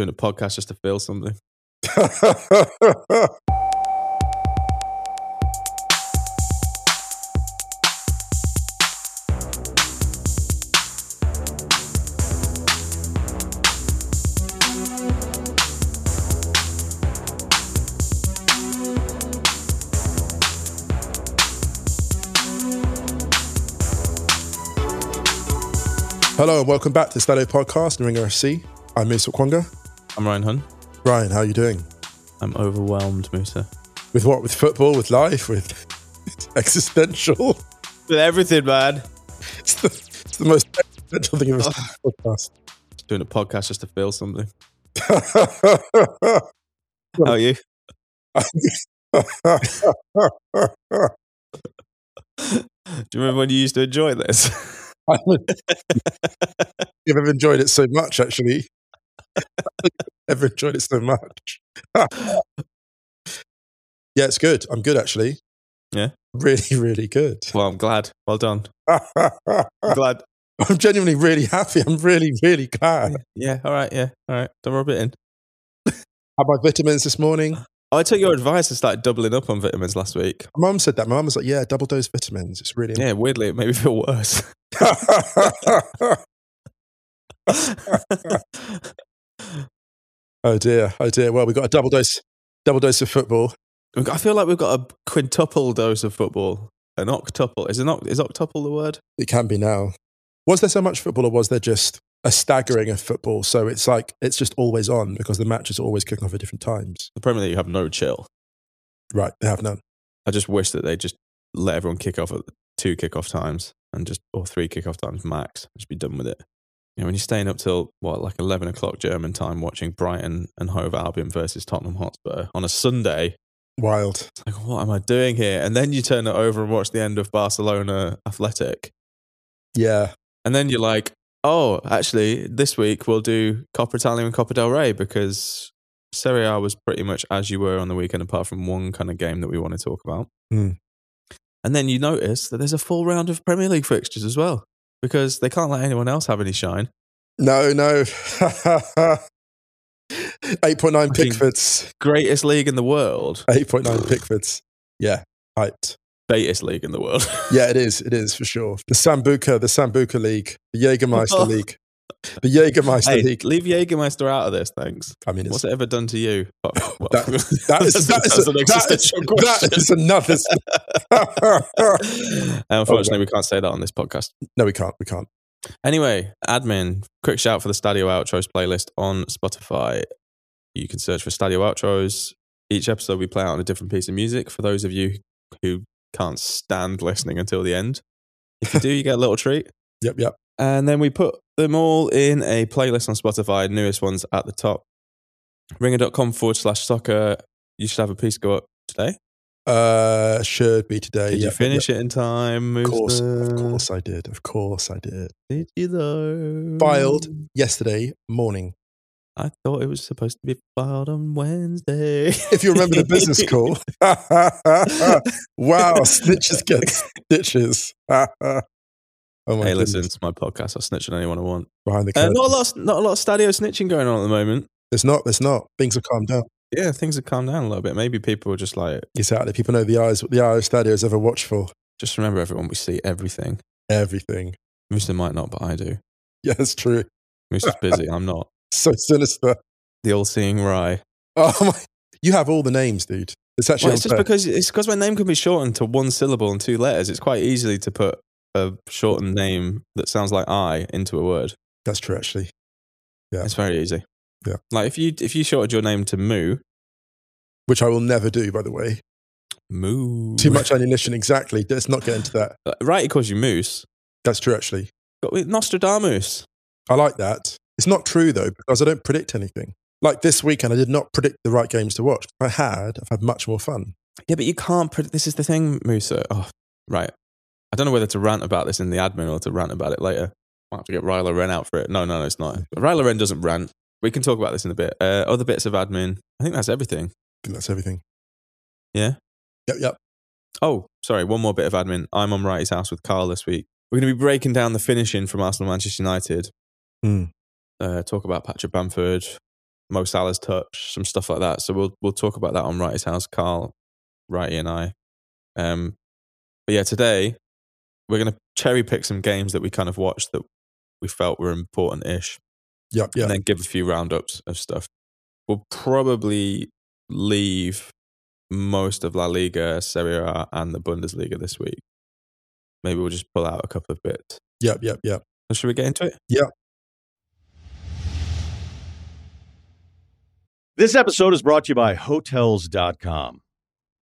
Doing a podcast just to feel something. Hello and welcome back to the Stadio Podcast, Ringer FC. I'm Musa Okwonga. I'm Ryan Hunn. Ryan, how are you doing? I'm overwhelmed, Musa. With what? With football? With life? With existential? With everything, man. It's the, it's the most existential thing I've ever seen the podcast. Doing a podcast just to feel something. How are you? Do you remember when you used to enjoy this? I've ever enjoyed it so much, actually. Ever enjoyed it so much. yeah, it's good. I'm good, actually. Yeah? Really, really good. well, I'm glad. Well done. I'm I'm genuinely really happy. I'm really, really glad. Yeah, all right, yeah, all right. Don't rub it in. Had my vitamins this morning. I took your advice and started doubling up on vitamins last week. My mum said that. My mum was like, "Yeah, double dose vitamins. It's really Yeah, weirdly, it made me feel worse. Oh dear, oh dear. Well, we've got a double dose, double dose of football. I feel like we've got a quintuple dose of football. An octuple. Is, an oct- is octuple the word? It can be now. Was there so much football, or was there just a staggering of football? So it's like it's just always on because the matches are always kicking off at different times. The Premier League have no chill. Right, they have none. I just wish that they just let everyone kick off at two kickoff times and just or three kickoff times max. Just be done with it. You know, when you're staying up till what like eleven o'clock German time watching Brighton and Hove Albion versus Tottenham Hotspur on a Sunday, Wild. it's like what am I doing here? And then you turn it over and watch the end of Barcelona Athletic, Yeah, and then you're like, oh, actually, this week we'll do Coppa Italia and Copa del Rey because Serie A was pretty much as you were on the weekend, apart from one kind of game that we want to talk about. Hmm. And then you notice that there's a full round of Premier League fixtures as well because they can't let anyone else have any shine. no, no. Eight point nine Pickfords. Greatest league in the world, Eight point nine Pickfords. Yeah, hyped. greatest league in the world. Yeah, it is. It is for sure. The Sambuca, the Sambuca League, the Jägermeister. League, the Jägermeister hey, leave Jägermeister out of this, thanks. I mean, What's it ever done to you? Well, that, that is that is, an existential is, that is another. Unfortunately, we can't say that on this podcast. no, we can't. We can't. Anyway, admin, quick shout for the Stadio Outros playlist on Spotify. You can search for Stadio Outros. Each episode we play out on a different piece of music for those of you who can't stand listening until the end. If you do, you get a little treat. Yep, yep. And then we put them all in a playlist on Spotify, newest ones at the top. Ringer.com forward slash soccer. You should have a piece go up today. Uh, should be today. Did you finish it in time? Of course, of course, I did. Of course, I did. Did you though? Filed yesterday morning. I thought it was supposed to be filed on Wednesday. If you remember the business call. wow, snitches get stitches. oh hey, goodness. listen, it's my podcast. I'll snitch on anyone I want. behind the Uh, not a lot, of, not a lot of stadio snitching going on at the moment. There's not. There's not. Things have calmed down. Yeah, things have calmed down a little bit. Maybe people are just like, Exactly. People know the eyes. The eyes Stadio is ever watchful. just remember everyone. We see everything. Everything. Musa might not, but I do. Yeah, that's true. Musa's busy. I'm not. So sinister. The all-seeing Rye. Oh my! You have all the names, dude. It's actually Well, it's just because it's because my name can be shortened to one syllable and two letters. It's quite easily to put a shortened name that sounds like I into a word. that's true. Actually, Yeah. It's very easy. Yeah. Like if you if you shortened your name to Moo, which I will never do. By the way, Moo. too much ammunition. Exactly. Let's not get into that. Uh, Right, he calls you Moose. That's true. Actually, Got Nostradamus. I like that. It's not true though because I don't predict anything. Like this weekend, I did not predict the right games to watch. If I had, I've had much more fun. Yeah, but you can't. Predict, this is the thing, Musa. Oh, right. I don't know whether to rant about this in the admin or to rant about it later. Might have to get Ryla Wren out for it. No, no, no, it's not. Ryla Wren doesn't rant. We can talk about this in a bit. Uh, other bits of admin. I think that's everything. I think that's everything. Yeah. Yep, yep. Oh, sorry. One more bit of admin. I'm on Wrighty's house with Carl this week. We're going to be breaking down the finishing from Arsenal Manchester United. Hmm. Uh, talk about Patrick Bamford. Mo Salah's touch, some stuff like that. So we'll we'll talk about that on Wrighty's House, Carl, Righty, and I. Um, but yeah, today we're going to cherry pick some games that we kind of watched that we felt were important ish, Yep, yeah. and then give a few roundups of stuff. We'll probably leave most of La Liga, Serie A, and the Bundesliga this week. Maybe we'll just pull out a couple of bits. Yep, yep, yep. So should we get into it? Yep. This episode is brought to you by Hotels.com.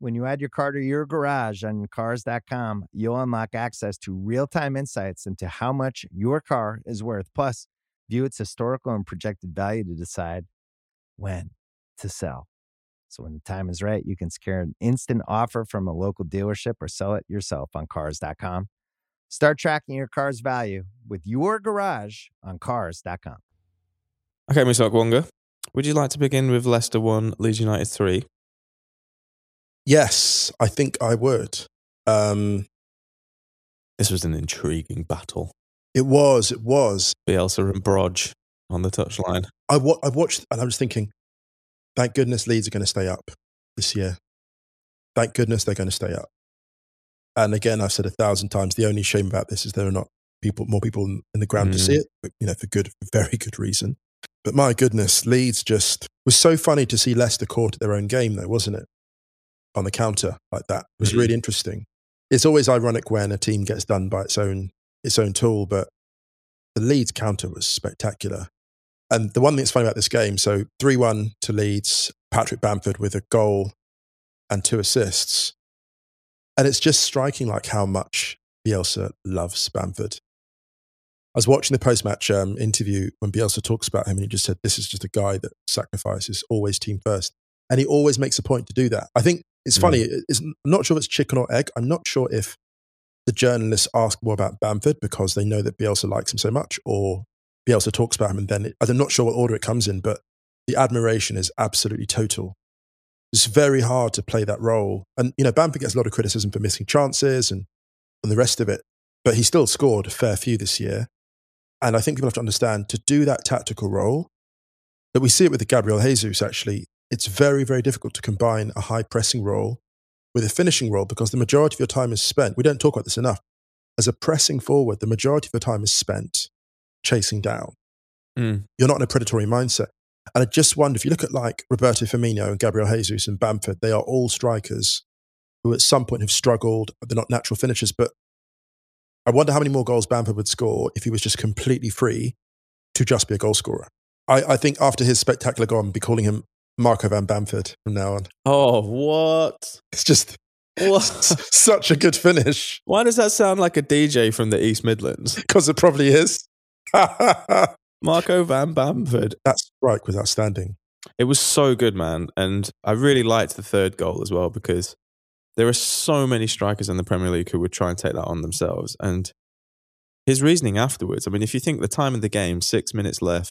When you add your car to your garage on Cars.com, you'll unlock access to real time insights into how much your car is worth. Plus, view its historical and projected value to decide when to sell. So, when the time is right, you can secure an instant offer from a local dealership or sell it yourself on Cars.com. Start tracking your car's value with your garage on Cars.com. Okay, Mr. Wonga, would you like to begin with Leicester 1, Leeds United 3? Yes, I think I would. Um, This was an intriguing battle. it was, it was. Bielsa and Brodge on the touchline. I, wa- I watched, and I was thinking, thank goodness Leeds are going to stay up this year. Thank goodness they're going to stay up. And again, I've said a thousand times, the only shame about this is there are not people, more people in, in the ground to Mm. see it, but, you know, for good, for very good reason. But my goodness, Leeds just was so funny to see Leicester caught at their own game, though, wasn't it? On the counter like that. It was Mhm. really interesting. It's always ironic when a team gets done by its own its own tool, but the Leeds counter was spectacular. And the one thing that's funny about this game, so 3 1 to Leeds, Patrick Bamford with a goal and two assists. And it's just striking like how much Bielsa loves Bamford. I was watching the post match um, interview when Bielsa talks about him and he just said, This is just a guy that sacrifices, always team first. And he always makes a point to do that. I think it's Mm. funny. It's I'm not sure if it's chicken or egg. I'm not sure if the journalists ask more about Bamford because they know that Bielsa likes him so much, or Bielsa talks about him and then it, I'm not sure what order it comes in, but the admiration is absolutely total. It's very hard to play that role. And, you know, Bamford gets a lot of criticism for missing chances and, and the rest of it, but he still scored a fair few this year. And I think people have to understand to do that tactical role, that we see it with the Gabriel Jesus actually, it's very, very difficult to combine a high pressing role with a finishing role because the majority of your time is spent. We don't talk about this enough. As a pressing forward, the majority of your time is spent chasing down. Mm. You're not in a predatory mindset. And I just wonder if you look at like Roberto Firmino and Gabriel Jesus and Bamford, they are all strikers who at some point have struggled. They're not natural finishers, but I wonder how many more goals Bamford would score if he was just completely free to just be a goal scorer. I, I think after his spectacular goal, I'll be calling him Marco van Bamford from now on. Oh, what? It's just What? such a good finish Why does that sound like a DJ from the East Midlands? because it probably is. Marco Van Bamford. That strike was outstanding. It was so good, man. And I really liked the third goal as well because there are so many strikers in the Premier League who would try and take that on themselves. And his reasoning afterwards, I mean, if you think the time of the game, six minutes left,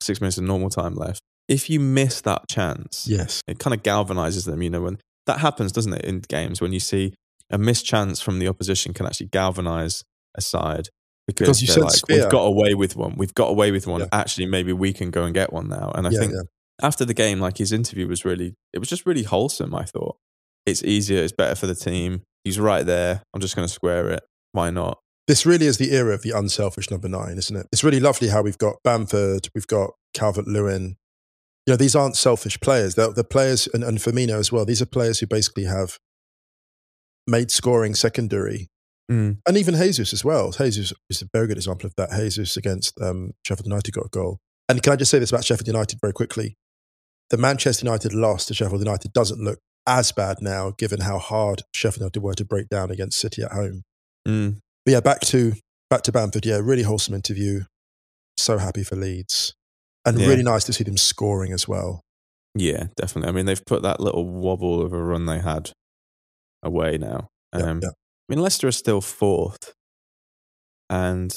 six minutes of normal time left, if you miss that chance, Yes. it kind of galvanizes them. You know, when that happens, doesn't it, in games when you see a missed chance from the opposition can actually galvanize a side because, Because you sense like, we've got away with one. We've got away with one. Yeah. Actually, maybe we can go and get one now. And I yeah, think yeah. after the game, like his interview was really, it was just really wholesome. I thought it's easier, it's better for the team. He's right there. I'm just going to square it. Why not? This really is the era of the unselfish number nine, isn't it? It's really lovely how we've got Bamford, we've got Calvert Lewin. You know, these aren't selfish players. They're, they're players, and, and Firmino as well. These are players who basically have made scoring secondary, Mm. and even Jesus as well. Jesus is a very good example of that. Jesus against um, Sheffield United got a goal. And can I just say this about Sheffield United very quickly? The Manchester United loss to Sheffield United doesn't look as bad now, given how hard Sheffield United were to break down against City at home. Mm. But yeah, back to back to Bamford. Yeah, really wholesome interview. So happy for Leeds, and Yeah. really nice to see them scoring as well. Yeah, definitely. I mean, they've put that little wobble of a run they had away now. Yeah, Um, yeah. I mean, Leicester are still fourth, and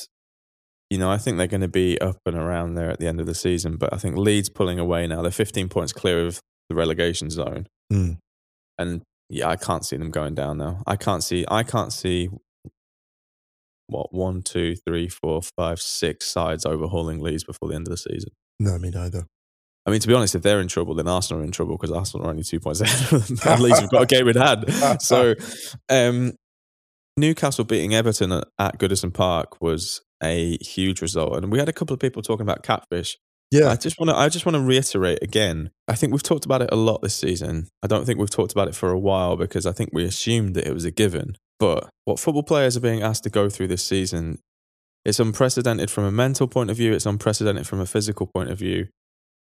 you know I think they're going to be up and around there at the end of the season. But I think Leeds pulling away now; they're 15 points clear of the relegation zone, Mm. and yeah, I can't see them going down now. I can't see. I can't see what one, two, three, four, five, six sides overhauling Leeds before the end of the season. No, me neither. I mean, to be honest, if they're in trouble, then Arsenal are in trouble because Arsenal are only two points ahead At least we've got a game in hand. So, um, Newcastle beating Everton at, at Goodison Park was a huge result, and we had a couple of people talking about catfish. Yeah, I just want to, I just want to reiterate again. I think we've talked about it a lot this season. I don't think we've talked about it for a while because I think we assumed that it was a given. But what football players are being asked to go through this season, it's unprecedented from a mental point of view. It's unprecedented from a physical point of view.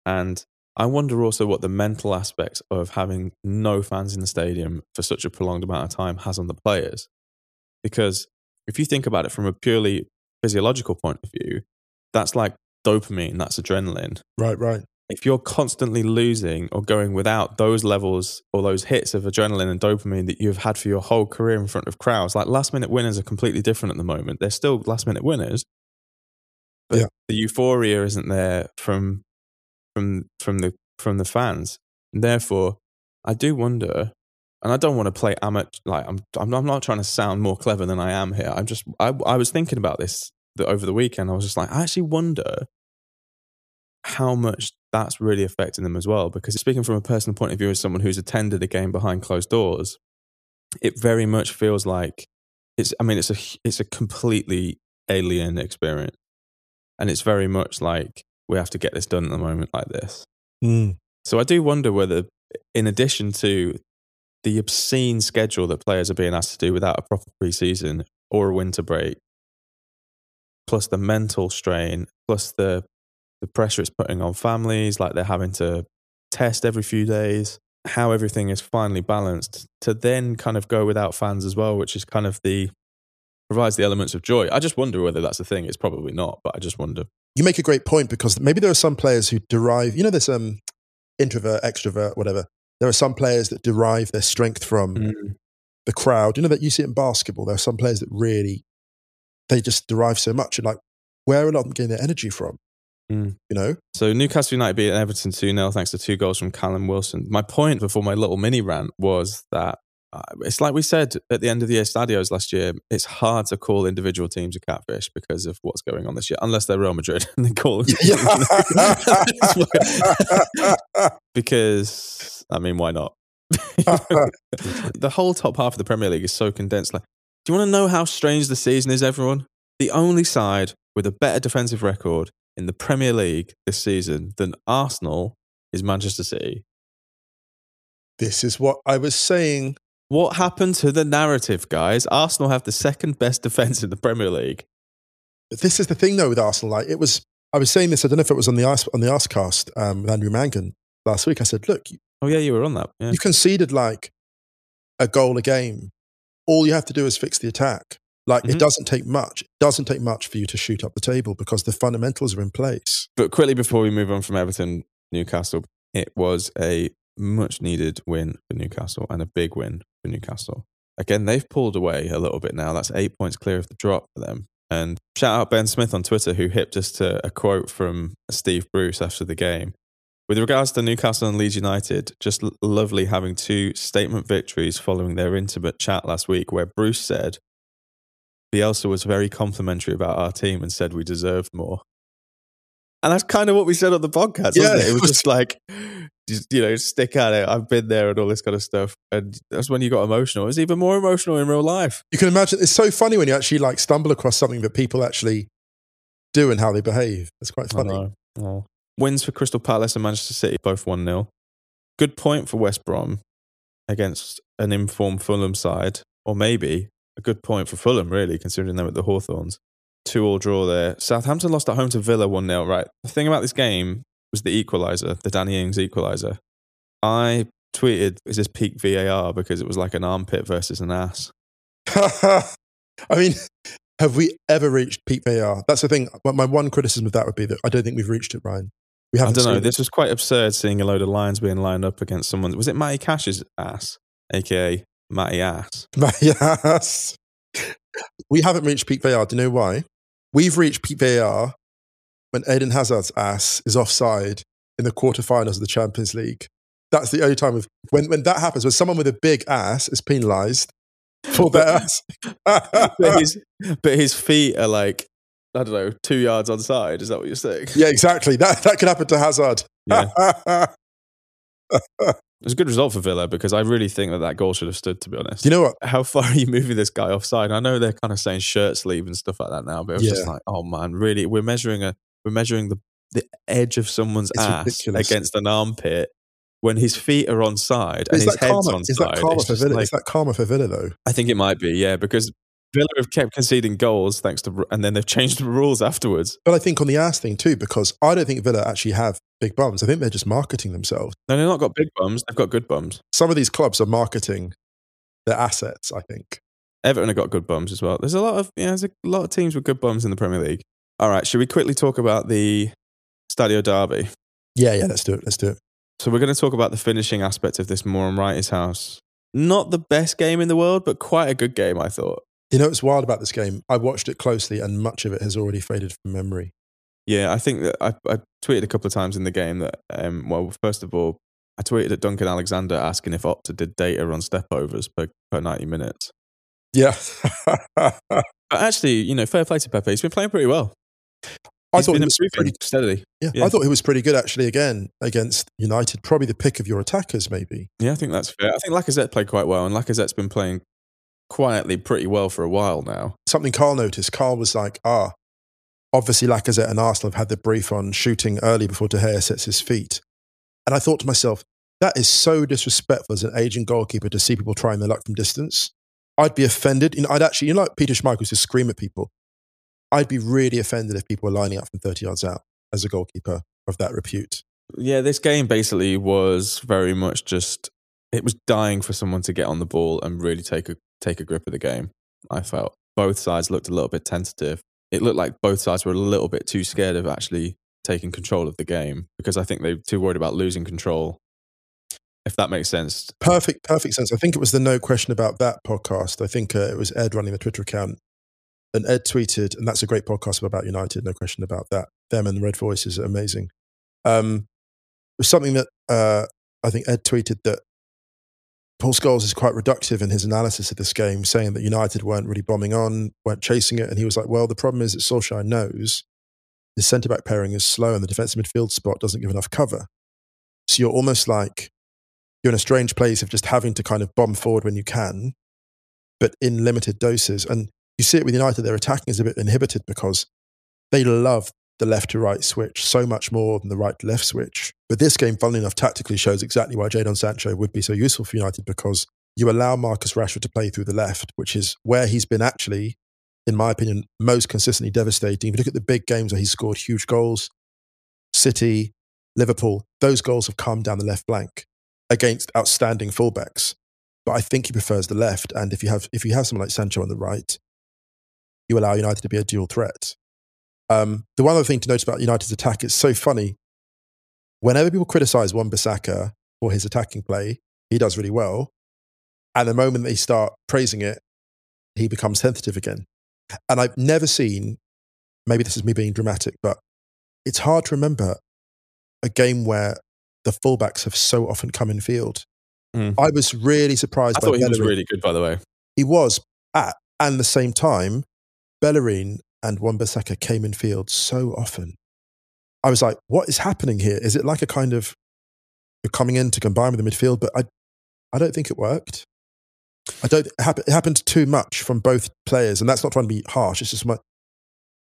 And I wonder also what the mental aspects of having no fans in the stadium for such a prolonged amount of time has on the players. Because if you think about it from a purely physiological point of view, that's like dopamine, that's adrenaline. right, right. If you're constantly losing or going without those levels or those hits of adrenaline and dopamine that you've had for your whole career in front of crowds, like last minute winners are completely different at the moment. They're still last minute winners, but Yeah. the euphoria isn't there from from from the from the fans. And therefore, I do wonder, and I don't want to play amateur. Like I'm, I'm, I'm not trying to sound more clever than I am here. I'm just, I, I was thinking about this the, over the weekend. I was just like, I actually wonder how much that's really affecting them as well. Because speaking from a personal point of view, as someone who's attended a game behind closed doors, it very much feels like it's. I mean, it's a, it's a completely alien experience, and it's very much like we have to get this done at the moment like this. Mm. So I do wonder whether, in addition to the obscene schedule that players are being asked to do without a proper preseason or a winter break, plus the mental strain, plus the the pressure it's putting on families, like they're having to test every few days, how everything is finally balanced to then kind of go without fans as well, which is kind of the provides the elements of joy. I just wonder whether that's a thing. It's probably not, but I just wonder. You make a great point because maybe there are some players who derive, you know, there's um introvert, extrovert, whatever. There are some players that derive their strength from the crowd. You know that you see it in basketball. There are some players that really they just derive so much, and like where are a lot of them getting their energy from? Mm. You know, So Newcastle United beat Everton 2 0 thanks to two goals from Callum Wilson. My point before my little mini rant was that uh, it's like we said at the end of the year stadios last year, it's hard to call individual teams a catfish because of what's going on this year, unless they're Real Madrid and they call them. because, I mean, why not? the whole top half of the Premier League is so condensed. Like, do you want to know how strange the season is, everyone? The only side with a better defensive record in the Premier League this season than Arsenal is Manchester City. this is what I was saying. What happened to the narrative, guys? Arsenal have the second best defense in the Premier League. But this is the thing though with Arsenal. Like it was, I was saying this. I don't know if it was on the ice on the Arsecast um, with Andrew Mangan last week. I said, look, Oh yeah, you were on that. Yeah. you conceded like a goal a game. All you have to do is fix the attack. Like Mhm. it doesn't take much. It doesn't take much for you to shoot up the table because the fundamentals are in place. But quickly before we move on from Everton, Newcastle, it was a much needed win for Newcastle and a big win for Newcastle. Again, they've pulled away a little bit now. That's eight points clear of the drop for them. And shout out Ben Smith on Twitter who hipped us to a quote from Steve Bruce after the game. With regards to Newcastle and Leeds United, just lovely having two statement victories following their intimate chat last week, where Bruce said, Bielsa was very complimentary about our team and said we deserved more. And that's kind of what we said on the podcast, Yeah, wasn't it? It was just like, just, you know, stick at it. I've been there and all this kind of stuff. And that's when you got emotional. It was even more emotional in real life. You can imagine it's so funny when you actually like stumble across something that people actually do and how they behave. It's quite funny. Oh. Wins for Crystal Palace and Manchester City, both 1 0. Good point for West Brom against an informed Fulham side. or maybe a good point for Fulham, really, considering them at the Hawthorns. Two all draw there. Southampton lost at home to Villa 1 0, right? The thing about this game was the equaliser, the Danny Ings equaliser. I tweeted, is this peak VAR because it was like an armpit versus an ass? I mean, have we ever reached peak VAR? That's the thing. My one criticism of that would be that I don't think we've reached it, Ryan. We haven't. I don't know. seen This was quite absurd seeing a load of lions being lined up against someone. Was it Matty Cash's ass, aka Matty Ass? it. ass. We haven't reached peak VAR. Do you know why? We've reached peak VAR when Eden Hazard's ass is offside in the quarterfinals of the Champions League. That's the only time we've, when when that happens. When someone with a big ass is penalised for their ass. but, his, but his feet are like, I don't know, two yards on side. Is that what you're saying? yeah, exactly. That that could happen to Hazard. Yeah. It was a good result for Villa because I really think that that goal should have stood, to be honest. You know what? How far are you moving this guy offside? I know they're kind of saying shirt sleeve and stuff like that now, but it was just like, oh man, really? We're measuring a we're measuring the the edge of someone's It's ass ridiculous. against an armpit when his feet are on side and Is his head's karma, on is side. that karma for Villa? like- is that karma for Villa though? I think it might be, yeah, because Villa have kept conceding goals thanks to, and then they've changed the rules afterwards. But I think on the ass thing too, because I don't think Villa actually have big bums. I think they're just marketing themselves. No, they've not got big bums; they've got good bums. Some of these clubs are marketing their assets. I think. Everton have got good bums as well. There's a lot of yeah, there's a lot of teams with good bums in the Premier League. All right, should we quickly talk about the Stadio Derby? Yeah, yeah. Let's do it. Let's do it. So we're going to talk about the finishing aspect of this more on Wrighty's house. Not the best game in the world, but quite a good game, I thought. You know, it's wild about this game. I watched it closely, and much of it has already faded from memory. Yeah, I think that I, I tweeted a couple of times in the game that, um, well, first of all, I tweeted at Duncan Alexander asking if Opta did data on step overs per, per 90 minutes. Yeah, But actually, you know, fair play to Pepe. He's been playing pretty well. I He's thought been he was pretty. steadily. Yeah, yeah. I thought he was pretty good actually. Again against United, probably the pick of your attackers, maybe. Yeah, I think that's fair. I think Lacazette played quite well, and Lacazette's been playing quietly pretty well for a while now. Something Carl noticed. Carl was like, "Ah, obviously Lacazette and Arsenal have had the brief on shooting early before De Gea sets his feet," and I thought to myself, "That is so disrespectful as an aging goalkeeper to see people trying their luck from distance." I'd be offended. You know, I'd actually, you know, like Peter Schmeichel used to scream at people. I'd be really offended if people were lining up from 30 yards out as a goalkeeper of that repute. Yeah, this game basically was very much just it was dying for someone to get on the ball and really take a take a grip of the game. I felt both sides looked a little bit tentative. It looked like both sides were a little bit too scared of actually taking control of the game because I think they were too worried about losing control. If that makes sense. Perfect, perfect sense. I think it was the No Question About That podcast. I think uh, it was Ed running the Twitter account. And Ed tweeted, and that's a great podcast about United, no question about that. Them and the Red Voices are amazing. Um, it was something that uh, I think Ed tweeted that Paul Scholes is quite reductive in his analysis of this game, saying that United weren't really bombing on, weren't chasing it. And he was like, well, the problem is that Solskjaer knows the centre back pairing is slow and the defensive midfield spot doesn't give enough cover. So you're almost like you're in a strange place of just having to kind of bomb forward when you can, but in limited doses. And you see it with United, their attacking is a bit inhibited because they love the left to right switch so much more than the right to left switch. But this game, funnily enough, tactically shows exactly why Jadon Sancho would be so useful for United because you allow Marcus Rashford to play through the left, which is where he's been actually, in my opinion, most consistently devastating. If you look at the big games where he scored huge goals, City, Liverpool, those goals have come down the left flank against outstanding fullbacks. But I think he prefers the left. And if you have if you have someone like Sancho on the right, you allow United to be a dual threat. Um, the one other thing to note about United's attack, it's so funny. Whenever people criticize Wan Bissaka for his attacking play, he does really well. And the moment they start praising it, he becomes tentative again. And I've never seen, maybe this is me being dramatic, but it's hard to remember a game where the fullbacks have so often come in field. Mm. I was really surprised I by thought he was really good, by the way. He was at and the same time, Bellerin and Wan-Bissaka came in field so often. I was like, what is happening here? Is it like a kind of you're coming in to combine with the midfield? But I, I don't think it worked. I don't. It, hap- it happened too much from both players, and that's not trying to be harsh. It's just my,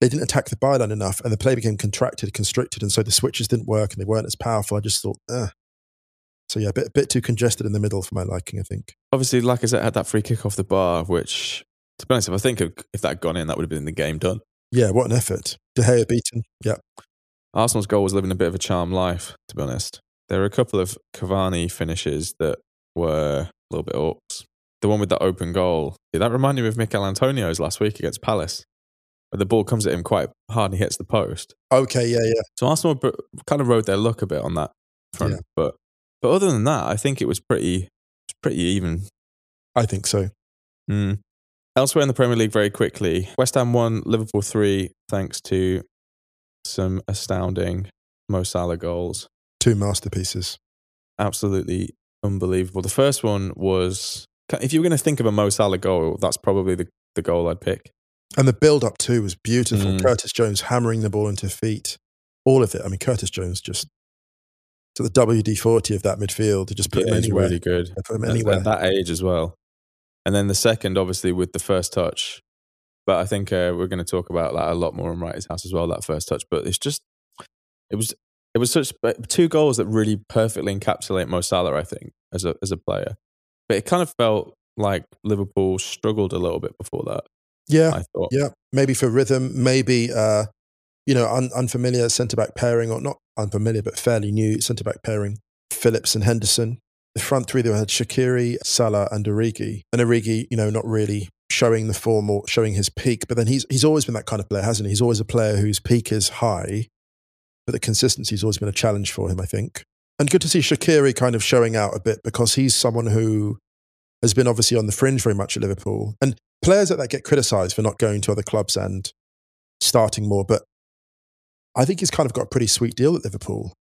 they didn't attack the byline enough, and the play became contracted, constricted, and so the switches didn't work, and they weren't as powerful. I just thought, So yeah, a bit, a bit too congested in the middle for my liking, I think. Obviously, like I said, had that free kick off the bar, which, to be honest, if I think of, if that had gone in, that would have been the game done. Yeah, what an effort. De Gea beaten. Yeah. Arsenal's goal was living a bit of a charm life, to be honest. There were a couple of Cavani finishes that were a little bit orcs. The one with that open goal, did that remind me of Michail Antonio's last week against Palace? Where the ball comes at him quite hard and he hits the post. Okay, yeah, yeah. So Arsenal kind of rode their luck a bit on that front. Yeah. But but other than that, I think it was pretty pretty even. I think so. Mm. Elsewhere in the Premier League, very quickly, West Ham won, Liverpool three, thanks to some astounding Mo Salah goals. Two masterpieces. Absolutely unbelievable. The first one was, if you were going to think of a Mo Salah goal, that's probably the, the goal I'd pick. And the build up too was beautiful. Mm. Curtis Jones hammering the ball into feet. All of it. I mean, Curtis Jones just to the WD 40 of that midfield to just put Yeah, him anywhere. really good. Put him anywhere. at that age as well. And then the second, obviously, with the first touch. But I think uh, we're going to talk about that a lot more in Wrighty's house as well. That first touch, but it's just it was it was such two goals that really perfectly encapsulate Mo Salah. I think as a as a player, but it kind of felt like Liverpool struggled a little bit before that. yeah. I thought, Yeah, maybe for rhythm, maybe uh, you know, un- unfamiliar centre back pairing, or not unfamiliar, but fairly new centre back pairing. Phillips and Henderson. The front three, they had Shaqiri, Salah, and Origi. And Origi, you know, not really showing the form or showing his peak, but then he's he's always been that kind of player, hasn't he? He's always a player whose peak is high, but the consistency's always been a challenge for him, I think. And good to see Shaqiri kind of showing out a bit because he's someone who has been obviously on the fringe very much at Liverpool. And players like that get criticised for not going to other clubs and starting more. But I think he's kind of got a pretty sweet deal at Liverpool.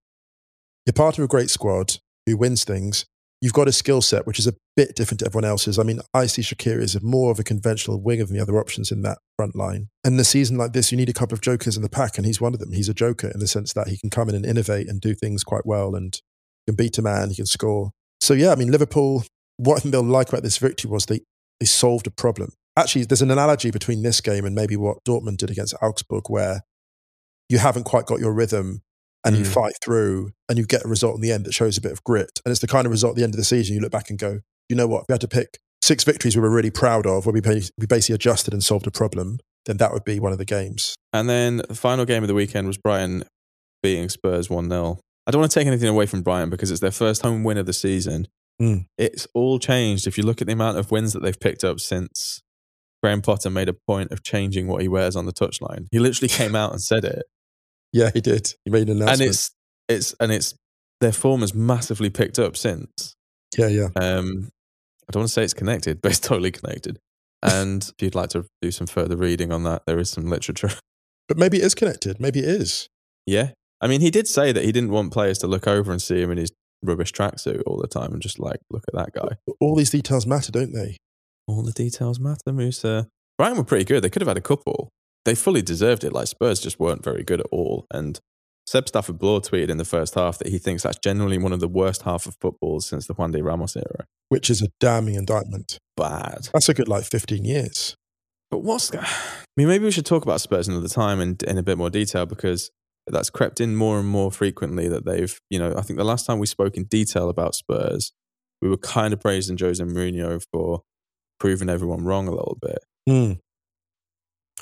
You're part of a great squad who wins things. You've got a skill set which is a bit different to everyone else's. I mean, I see Shaqiri as more of a conventional winger than the other options in that front line. And in a season like this, you need a couple of jokers in the pack, and he's one of them. He's a joker in the sense that he can come in and innovate and do things quite well and can beat a man, he can score. So, yeah, I mean, Liverpool, what I think they'll like about this victory was they, they solved a problem. Actually, there's an analogy between this game and maybe what Dortmund did against Augsburg, where you haven't quite got your rhythm and you Mm. fight through and you get a result in the end that shows a bit of grit. And it's the kind of result at the end of the season you look back and go, you know what? If we had to pick six victories we were really proud of, where we, we basically adjusted and solved a problem, then that would be one of the games. And then the final game of the weekend was Brighton beating Spurs 1 0. I don't want to take anything away from Brighton because it's their first home win of the season. Mm. It's all changed. If you look at the amount of wins that they've picked up since Graham Potter made a point of changing what he wears on the touchline, he literally came out and said it. Yeah, he did. He made an announcement. And it's, it's, and it's, their form has massively picked up since. yeah, yeah. Um, I don't want to say it's connected, but it's totally connected. And if you'd like to do some further reading on that, there is some literature. But maybe it is connected. Maybe it is. Yeah. I mean, he did say that he didn't want players to look over and see him in his rubbish tracksuit all the time and just like, look at that guy. All these details matter, don't they? All the details matter, Musa. Brighton were pretty good. They could have had a couple. They fully deserved it. Like Spurs just weren't very good at all. And Seb Stafford Bloor tweeted in the first half that he thinks that's generally one of the worst half of football since the Juande Ramos era. Which is a damning indictment. Bad. That's a good like 15 years. But what's I mean, maybe we should talk about Spurs another time and in a bit more detail because that's crept in more and more frequently that they've, you know, I think the last time we spoke in detail about Spurs, we were kind of praising Jose Mourinho for proving everyone wrong a little bit. Mm.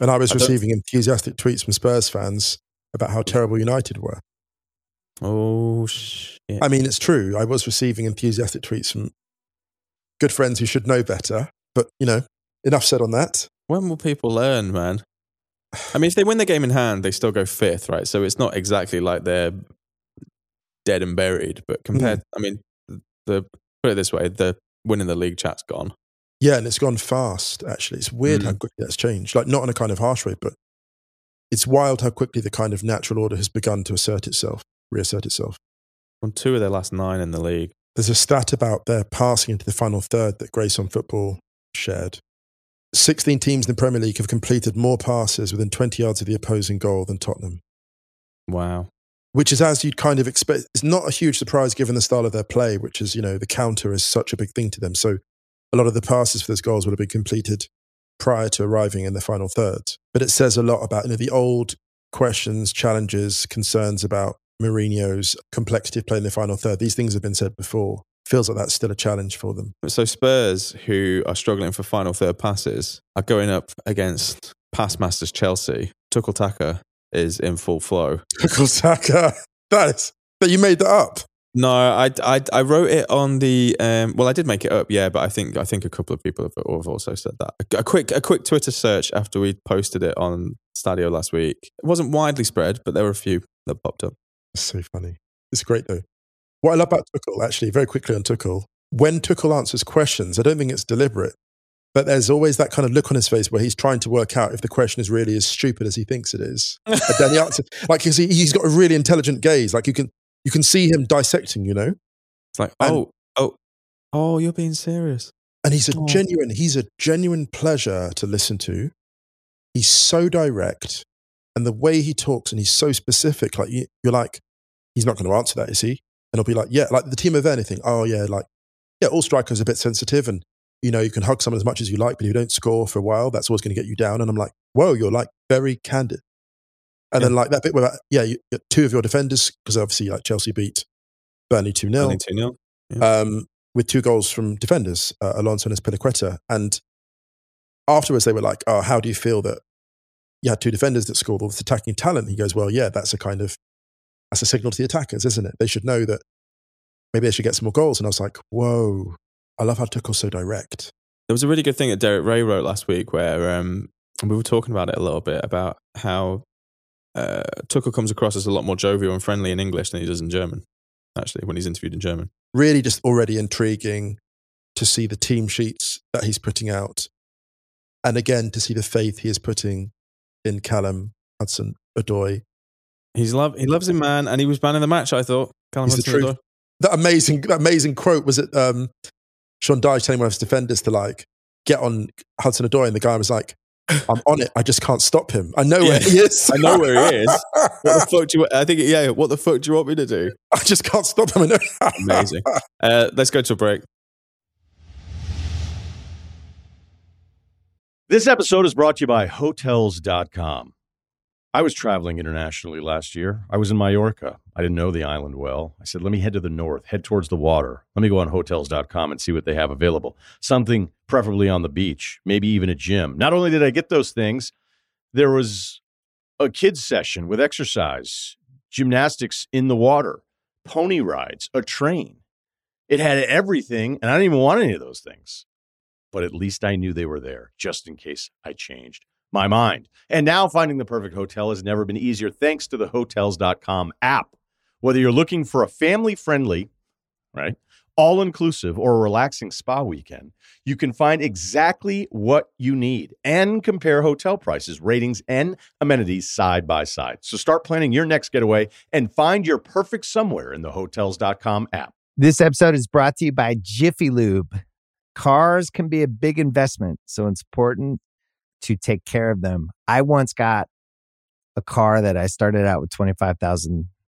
And I was I receiving enthusiastic tweets from Spurs fans about how terrible United were. Oh shit! I mean, it's true. I was receiving enthusiastic tweets from good friends who should know better. But, you know, enough said on that. when will people learn, man? I mean, if they win the game in hand, they still go fifth, right? So it's not exactly like they're dead and buried. But compared, hmm. I mean, the put it this way: the winning the league chat's gone. Yeah, and it's gone fast, actually. It's weird Mm. how quickly that's changed. Like, not in a kind of harsh way, but it's wild how quickly the kind of natural order has begun to assert itself, reassert itself. On two of their last nine in the league. There's a stat about their passing into the final third that Grace on Football shared. 16 teams in the Premier League have completed more passes within 20 yards of the opposing goal than Tottenham, Wow. which is as you'd kind of expect. It's not a huge surprise given the style of their play, which is, you know, the counter is such a big thing to them. So a lot of the passes for those goals would have been completed prior to arriving in the final third. But it says a lot about, you know, the old questions, challenges, concerns about Mourinho's complexity of playing the final third. These things have been said before. Feels like that's still a challenge for them. So Spurs, who are struggling for final third passes, are going up against pass masters Chelsea. Tuchel Taka is in full flow. Tuchel Taka, That is that you made that up. No, I, I, I wrote it on the um, well, I did make it up, yeah, but I think I think a couple of people have, have also said that. A, a quick a quick Twitter search after we posted it on Stadio last week. It wasn't widely spread, but there were a few that popped up. It's so funny. It's great though. What I love about Tuchel, actually, very quickly on Tuchel, when Tuchel answers questions, I don't think it's deliberate, but there's always that kind of look on his face where he's trying to work out if the question is really as stupid as he thinks it is. and then he answers, like he, he's got a really intelligent gaze. Like you can you can see him dissecting, you know. It's like, And- oh, oh, oh, you're being serious. And he's a Oh. genuine, he's a genuine pleasure to listen to. He's so direct, and the way he talks, and he's so specific. Like you, you're like, he's not going to answer that, is he? And I'll be like, yeah, like the team of anything. Oh yeah, like yeah, all strikers are a bit sensitive, and you know you can hug someone as much as you like, but if you don't score for a while, that's always going to get you down. And I'm like, whoa, you're like very candid. And then like that bit where, that, yeah, you, two of your defenders, because obviously like Chelsea beat Burnley two 0 Only 2 0. um, with two goals from defenders, uh, Alonso and Azpilicueta. And afterwards, they were like, "Oh, how do you feel that you had two defenders that scored all this attacking talent?" He goes, "Well, yeah, that's a kind of that's a signal to the attackers, isn't it? They should know that maybe they should get some more goals." And I was like, "Whoa, I love how Tuchel's so direct." There was a really good thing that Derek Rae wrote last week where um, we were talking about it a little bit about how uh, Tuchel comes across as a lot more jovial and friendly in English than he does in German, actually, when he's interviewed in German. Really, just already intriguing to see the team sheets that he's putting out, and again to see the faith he is putting in Callum Hudson Odoi He's love, he loves him, man, and he was man of the match, I thought. Callum He's the Hudson-Odoi. that amazing, that amazing quote was it um, Sean Dyche telling one of his defenders to like get on Hudson Odoi, and the guy was like, "I'm on it. I just can't stop him. I know where he is. I know where he is. What the fuck do you? I think yeah. What the fuck do you want me to do? I just can't stop him. I know. Amazing. Uh, let's go to a break. This episode is brought to you by Hotels.com. I was traveling internationally last year. I was in Mallorca. I didn't know the island well. I said, let me head to the north, head towards the water. Let me go on Hotels.com and see what they have available. Something preferably on the beach, maybe even a gym. Not only did I get those things, there was a kids' session with exercise, gymnastics in the water, pony rides, a train. It had everything, and I didn't even want any of those things but at least I knew they were there just in case I changed my mind. And now finding the perfect hotel has never been easier thanks to the hotels.com app. Whether you're looking for a family friendly, right, all inclusive or a relaxing spa weekend, you can find exactly what you need and compare hotel prices, ratings, and amenities side by side. So start planning your next getaway and find your perfect somewhere in the hotels.com app. This episode is brought to you by Jiffy Lube. Cars can be a big investment, so it's important to take care of them. I once got a car that I started out with 25,000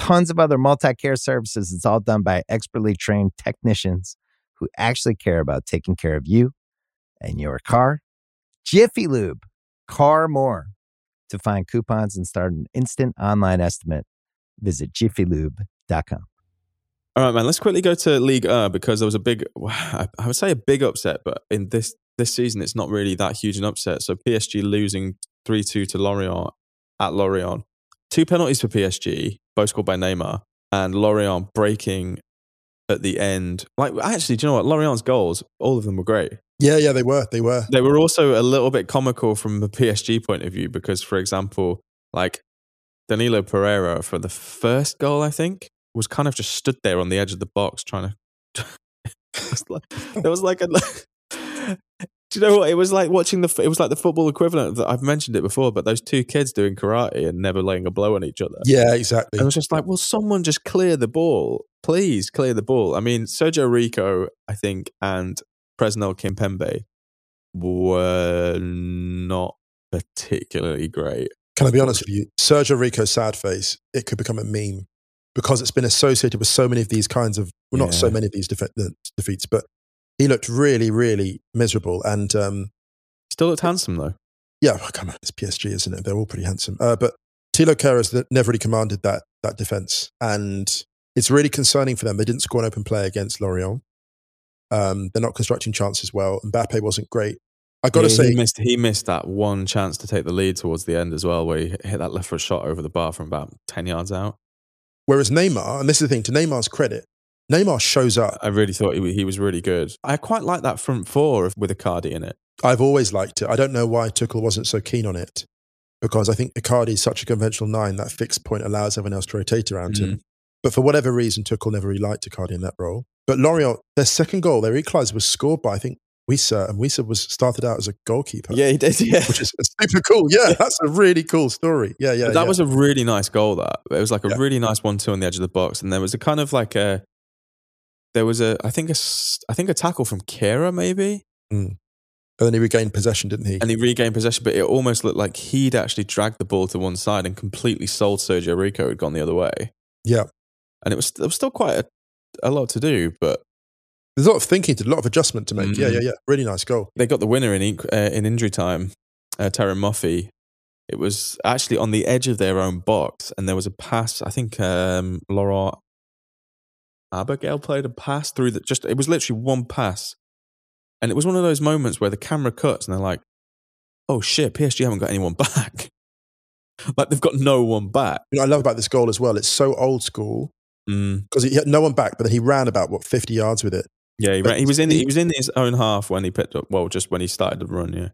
tons of other multi care services. It's all done by expertly trained technicians who actually care about taking care of you and your car. Jiffy Lube, car more. To find coupons and start an instant online estimate, visit jiffylube.com. All right, man. Let's quickly go to League Uh because there was a big, I would say a big upset, but in this this season, it's not really that huge an upset. So PSG losing three two to Lorient at Lorient. Two penalties for PSG, both scored by Neymar, and Lorient breaking at the end. Like actually, do you know what? Lorient's goals, all of them were great. Yeah, yeah, they were. They were. They were also a little bit comical from the PSG point of view because, for example, like Danilo Pereira for the first goal, I think, was kind of just stood there on the edge of the box trying to. like, there was like a. Do you know what? It was like watching the. It was like the football equivalent that I've mentioned it before, but those two kids doing karate and never laying a blow on each other. Yeah, exactly. And I was just like, will someone just clear the ball please clear the ball. I mean, Sergio Rico, I think, and Presnel Kimpembe were not particularly great. Can I be honest with you? Sergio Rico's sad face, it could become a meme because it's been associated with so many of these kinds of, well, not so many of these defe- defeats, but he looked really, really miserable. And um, Still looked handsome though. yeah, oh, come on, it's PSG, isn't it? They're all pretty handsome. Uh, but Thilo Kehrer's never really commanded that that defense, and it's really concerning for them. They didn't score an open play against Lorient. Um, they're not constructing chances well. Mbappe wasn't great. I got to Yeah, say, he missed he missed that one chance to take the lead towards the end as well, where he hit that left foot shot over the bar from about ten yards out. whereas Neymar, and this is the thing, to Neymar's credit, Neymar shows up. I really thought he, he was really good. I quite like that front four with Icardi in it. I've always liked it. I don't know why Tuchel wasn't so keen on it because I think Icardi is such a conventional nine that fixed point allows everyone else to rotate around Mm. him. But for whatever reason, Tuchel never really liked Icardi in that role. But Lorient, their second goal, their equaliser was scored by I think Wissa, and Wissa was started out as a goalkeeper. Yeah, he did. Yeah, which is super cool. Yeah, that's a really cool story. Yeah, yeah. that yeah. was a really nice goal. That it was like a Yeah. really nice one-two on the edge of the box, and there was a kind of like a there was a I think a I think a tackle from Kehrer maybe, and then he regained possession, didn't he? and he regained possession, but it almost looked like he'd actually dragged the ball to one side and completely sold Sergio Rico had gone the other way. Yeah. and it was there was still quite a, a lot to do, but There's a lot of thinking to, a lot of adjustment to make. Yeah, Mhm. yeah, yeah. Really nice goal. they got the winner in uh, in injury time. Uh, Terem Moffi. It was actually on the edge of their own box, and there was a pass. I think um, Laurent Abergel played a pass through that just. It was literally one pass, and it was one of those moments where the camera cuts, and they're like, "Oh shit, PSG haven't got anyone back." like they've got no one back. You know, I love about this goal as well. It's so old school Mm. because he had no one back, but then he ran about what 50 yards with it. Yeah, he, ran, he was in. he- He was in his own half when he picked up. Well, just when he started the run. Yeah.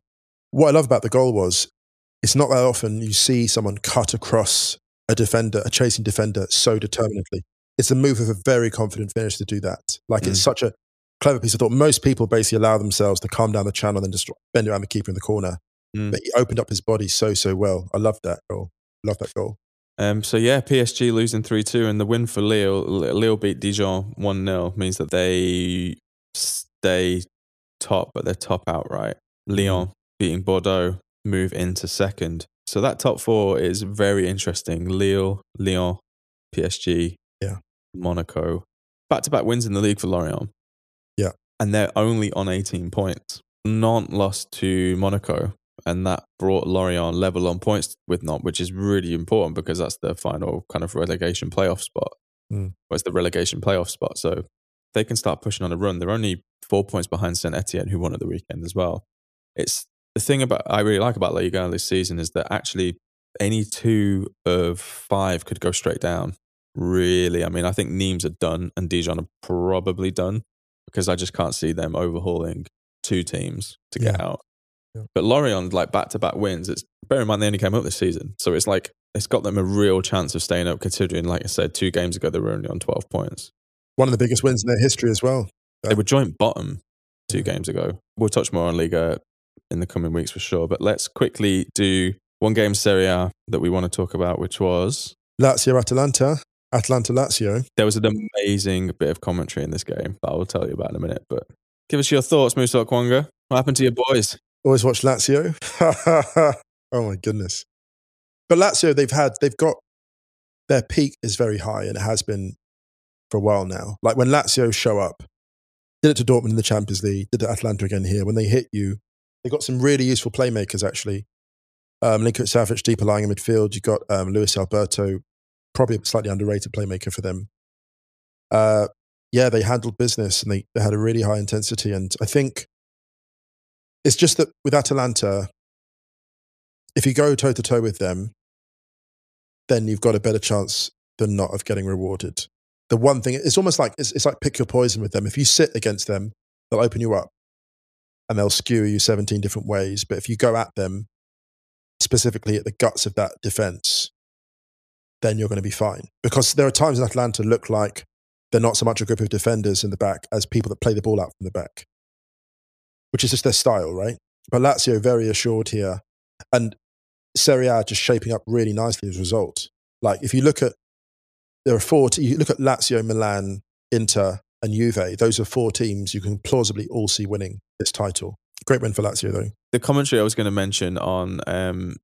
What I love about the goal was it's not that often you see someone cut across a defender, a chasing defender, so determinedly. It's a move of a very confident finish to do that. Like it's Mm. such a clever piece of thought. Most people basically allow themselves to calm down the channel and then just bend around the keeper in the corner. Mm. But he opened up his body so, so well. I love that goal. Love that goal. Um, so yeah, PSG losing three two, and the win for Lille. Lille beat Dijon one 0 means that they stay top, but they're top outright. Lyon beating Bordeaux move into second. So that top four is very interesting. Lille, Lyon, PSG, Yeah. Monaco, back to back wins in the league for Lorient. Yeah. and they're only on eighteen points. Nantes lost to Monaco, and that brought Lorient level on points with Nantes, which is really important because that's the final kind of relegation playoff spot. Mm. Well, it's the relegation playoff spot, so they can start pushing on a run. They're only four points behind Saint Etienne, who won at the weekend as well. It's the thing about I really like about La Liga this season is that actually any two of five could go straight down. Really, I mean, I think Nimes are done and Dijon are probably done because I just can't see them overhauling two teams to get Yeah. out. Yeah. But Lorient, like back to back wins, it's bear in mind they only came up this season. So it's like it's got them a real chance of staying up considering, like I said, two games ago they were only on 12 points. One of the biggest wins in their history as well. They uh, were joint bottom two games ago. We'll touch more on Liga in the coming weeks for sure. But let's quickly do one game Serie A that we want to talk about, which was Lazio Atalanta, Atalanta Lazio. there was an amazing bit of commentary in this game that I will tell you about in a minute. But give us your thoughts, Musa Okwonga. What happened to your boys? Always watch Lazio. oh my goodness. But Lazio, they've had, they've got, their peak is very high and it has been for a while now. Like when Lazio show up, did it to Dortmund in the Champions League, did it to Atalanta again here. When they hit you, they got some really useful playmakers actually. Um, Milinkovic-Savic deeper lying in midfield. You've got um, Luis Alberto, probably a slightly underrated playmaker for them. Uh, yeah, they handled business and they, they had a really high intensity. And I think it's just that with Atalanta, if you go toe to toe with them, then you've got a better chance than not of getting rewarded. The one thing, it's almost like it's, it's like pick your poison with them. If you sit against them, they'll open you up and they'll skew you 17 different ways. But if you go at them, specifically at the guts of that defense, then you're going to be fine. Because there are times in Atalanta look like they're not so much a group of defenders in the back as people that play the ball out from the back, which is just their style, right? But Lazio very assured here. And Serie A just shaping up really nicely as a result. Like if you look at there are four. You look at Lazio, Milan, Inter, and Juve. Those are four teams you can plausibly all see winning this title. Great win for Lazio, though. The commentary I was going to mention on um,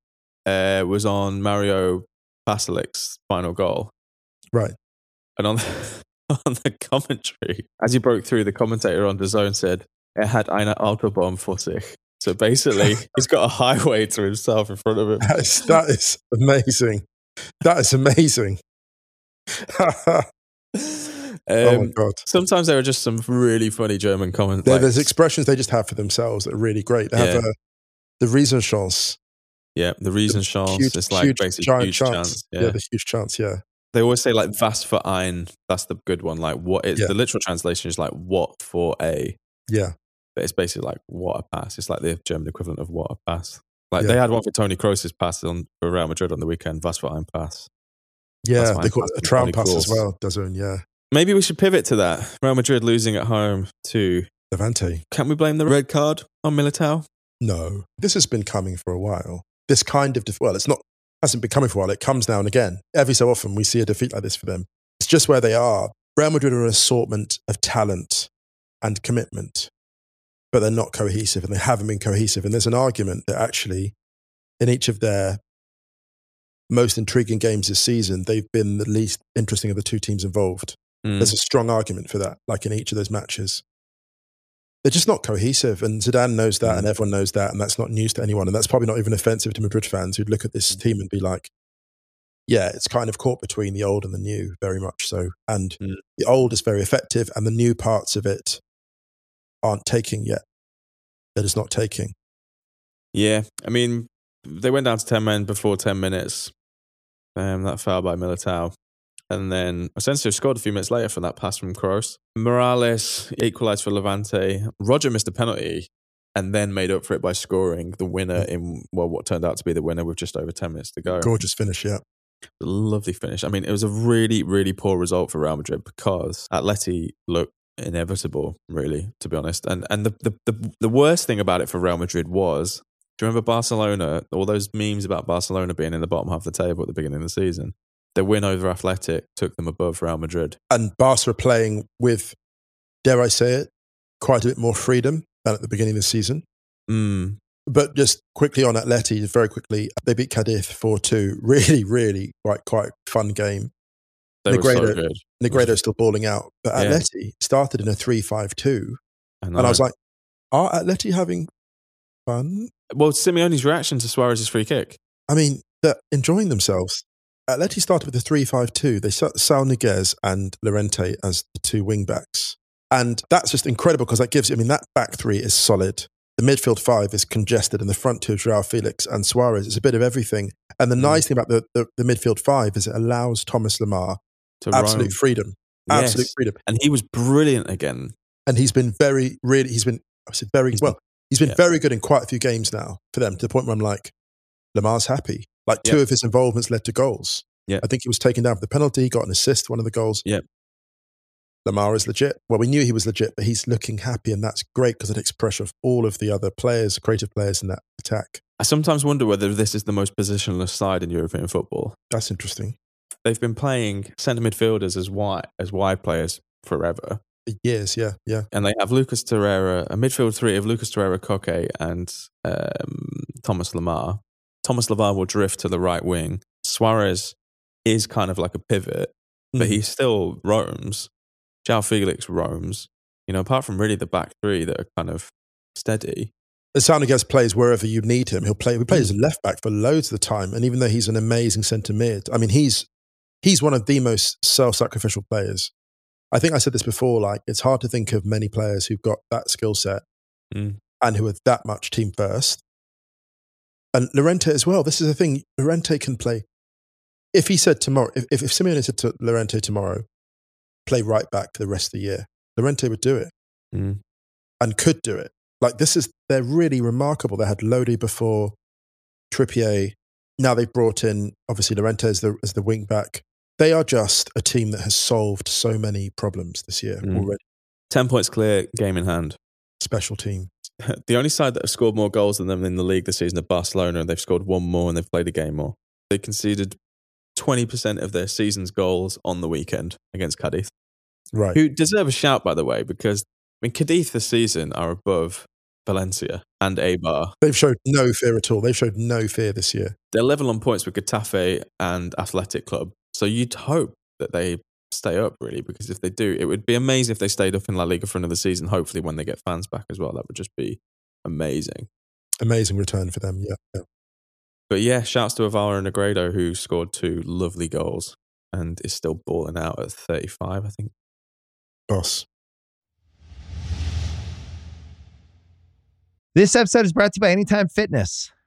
uh, was on Mario Pasalic's final goal, Right. and on on the commentary, as he broke through, the commentator on the zone said it had eine Autobahn vor sich. So basically, he's got a highway to himself in front of him. That is, that is amazing. That is amazing. oh my Um, god! sometimes there are just some really funny German comments. There, like- there's expressions they just have for themselves that are really great. They have Yeah. uh, the Riesenchance. Yeah, the Riesenchance Huge, is like huge, basically giant huge chance. chance. Yeah. Yeah. the huge chance. Yeah, they always say like "was für ein." That's the good one. Like what is Yeah. the literal translation is like "what for a," yeah, but it's basically like "what a pass." It's like the German equivalent of "what a pass." Like Yeah. they had one for Toni Kroos's pass on for Real Madrid on the weekend. "Was für ein pass." yeah. They call it a really pass as cool. well. DAZN, yeah. Maybe we should pivot to that. Real Madrid losing at home to. Levante. Can we blame the red card on Militao? No, this has been coming for a while. This kind of def- well, it's not hasn't been coming for a while. It comes now and again. Every so often, we see a defeat like this for them. It's just where they are. Real Madrid are an assortment of talent and commitment, but they're not cohesive, and they haven't been cohesive. And there's an argument that actually, in each of their most intriguing games this season, they've been the least interesting of the two teams involved. Mm. There's a strong argument for that, like in each of those matches. They're just not cohesive, and Zidane knows that, Mm. and everyone knows that, and that's not news to anyone. And that's probably not even offensive to Madrid fans who'd look at this team and be like, "Yeah, it's kind of caught between the old and the new, very much so." And Mm. the old is very effective, and the new parts of it aren't taking yet. They're not taking. Yeah, I mean, they went down to 10 men before 10 minutes. Um, that foul by Militao. And then Asensio scored a few minutes later from that pass from Kroos. Morales equalised for Levante. Roger missed a penalty and then made up for it by scoring the winner in, well, what turned out to be the winner with just over 10 minutes to go. Gorgeous finish, yeah. Lovely finish. I mean, it was a really, really poor result for Real Madrid because Atleti looked inevitable, really, to be honest. And and the, the, the, the worst thing about it for Real Madrid was do you remember Barcelona, all those memes about Barcelona being in the bottom half of the table at the beginning of the season? Their win over Athletic took them above Real Madrid. And Barca are playing with, dare I say it, quite a bit more freedom than at the beginning of the season. Mm. But just quickly on Atleti, very quickly, they beat Cadiz 4 2. Really, really quite, quite fun game. They were so Negredo- still balling out. But Yeah. Atleti started in a 3 5 2. And And I was like, are Atleti having fun? well, Simeone's reaction to Suarez's free kick. I mean, they're enjoying themselves. Atleti started with a 3 5 2. They set Saul Niguez and Lorente as the two wing backs. And that's just incredible because that gives, I mean, that back three is solid. The midfield five is congested, and the front two, of Joao Felix and Suarez, is a bit of everything. And the Mm. nice thing about the, the, the midfield five is it allows Thomas Lemar To absolute roam. freedom. Absolute Yes. freedom. And he was brilliant again. And he's been very, really, he's been, I said very, He's been- well, he's been yeah. very good in quite a few games now for them to the point where I'm like, Lemar's happy. Like two Yeah. of his involvements led to goals. Yeah. I think he was taken down for the penalty, He got an assist, one of the goals. Yeah. Lemar is legit. Well, we knew he was legit, but he's looking happy, and that's great because it takes pressure off all of the other players, creative players in that attack. I sometimes wonder whether this is the most positionless side in European football. That's interesting. They've been playing centre midfielders as wide as wide players forever, For years, yeah, yeah. and they have Lucas Torreira, a midfield three of Lucas Torreira, Koke, and um, Thomas Lemar. Thomas Lemar will drift to the right wing. Suarez is kind of like a pivot, but Mm. he still roams. Joao Felix roams. You know, apart from really the back three that are kind of steady. Saul Niguez plays wherever you need him. He'll play. He plays as a left back for loads of the time, and even though he's an amazing centre mid, I mean, he's he's one of the most self-sacrificial players. I think I said this before. Like, it's hard to think of many players who've got that skill set Mm. and who are that much team first. And Lorente as well. This is the thing. Lorente can play. If he said tomorrow, if if, if Simeone said to Lorente tomorrow, play right back for the rest of the year, Lorente would do it Mm. and could do it. Like this is they're really remarkable. They had Lodi before, Trippier. Now they've brought in obviously Lorente as the as the wing back. They are just a team that has solved so many problems this year Mm. already. 10 points clear, game in hand. Special team. The only side that have scored more goals than them in the league this season are Barcelona, and they've scored one more and they've played a game more. They conceded 20% of their season's goals on the weekend against Cadiz, Right. who deserve a shout, by the way, because I mean, Cadiz this season are above Valencia and Eibar. They've showed no fear at all. They've showed no fear this year. They're level on points with Getafe and Athletic Club. So you'd hope that they stay up, really, because if they do, it would be amazing if they stayed up in La Liga for another season, hopefully when they get fans back as well. That would just be amazing. Amazing return for them. Yeah. yeah. But yeah, shouts to Alvaro Negredo, who scored two lovely goals and is still balling out at 35, I think. Boss. This episode is brought to you by Anytime Fitness.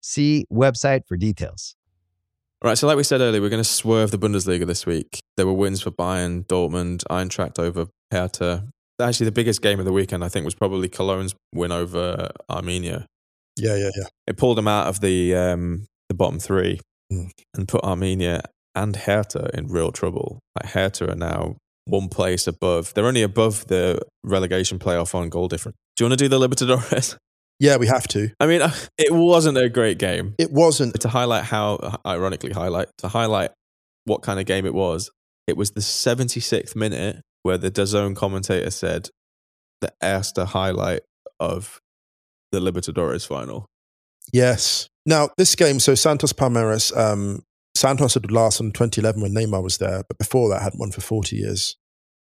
See website for details. All right, so like we said earlier, we're going to swerve the Bundesliga this week. There were wins for Bayern, Dortmund, Eintracht over Hertha. Actually, the biggest game of the weekend, I think, was probably Cologne's win over Arminia. Yeah, yeah, yeah. It pulled them out of the um, the bottom three Mm. and put Arminia and Hertha in real trouble. Like Hertha are now one place above. They're only above the relegation playoff on goal difference. Do you want to do the Libertadores? Yeah, we have to. I mean, it wasn't a great game. It wasn't. To highlight how, ironically, highlight to highlight what kind of game it was. It was the 76th minute where the DAZN commentator said the erste highlight of the Libertadores final. Yes. Now, this game, so Santos Palmeiras, um, Santos had last in 2011 when Neymar was there, but before that, hadn't won for 40 years.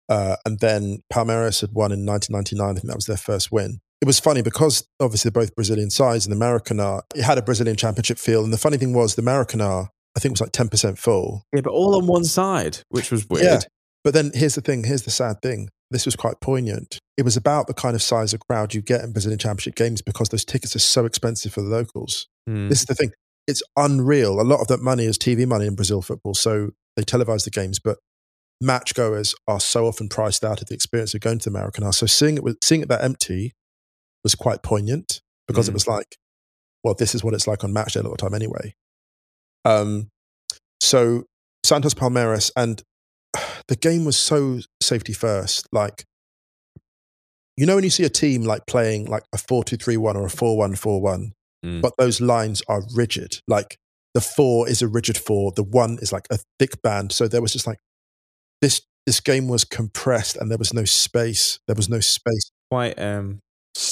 Uh, and then Palmeiras had won in 1999. I think that was their first win. It was funny because obviously they're both Brazilian sides and the Maracanã, it had a Brazilian championship feel. And the funny thing was, the Maracanã, I think was like 10% full. Yeah, but all on one side, which was weird. Yeah. But then here's the thing here's the sad thing. This was quite poignant. It was about the kind of size of crowd you get in Brazilian championship games because those tickets are so expensive for the locals. Hmm. This is the thing. It's unreal. A lot of that money is TV money in Brazil football. So they televise the games, but match goers are so often priced out of the experience of going to the Maracanã. So seeing it, seeing it that empty was quite poignant because Mm. it was like, well, this is what it's like on match day a lot of the time anyway. Um, so Santos Palmeiras, and the game was so safety first. Like, you know, when you see a team like playing like a 4 2 3 1 or a 4 1 4 1, Mm. but those lines are rigid. Like, the four is a rigid four, the one is like a thick band. So there was just like, this this game was compressed and there was no space. There was no space. Quite um,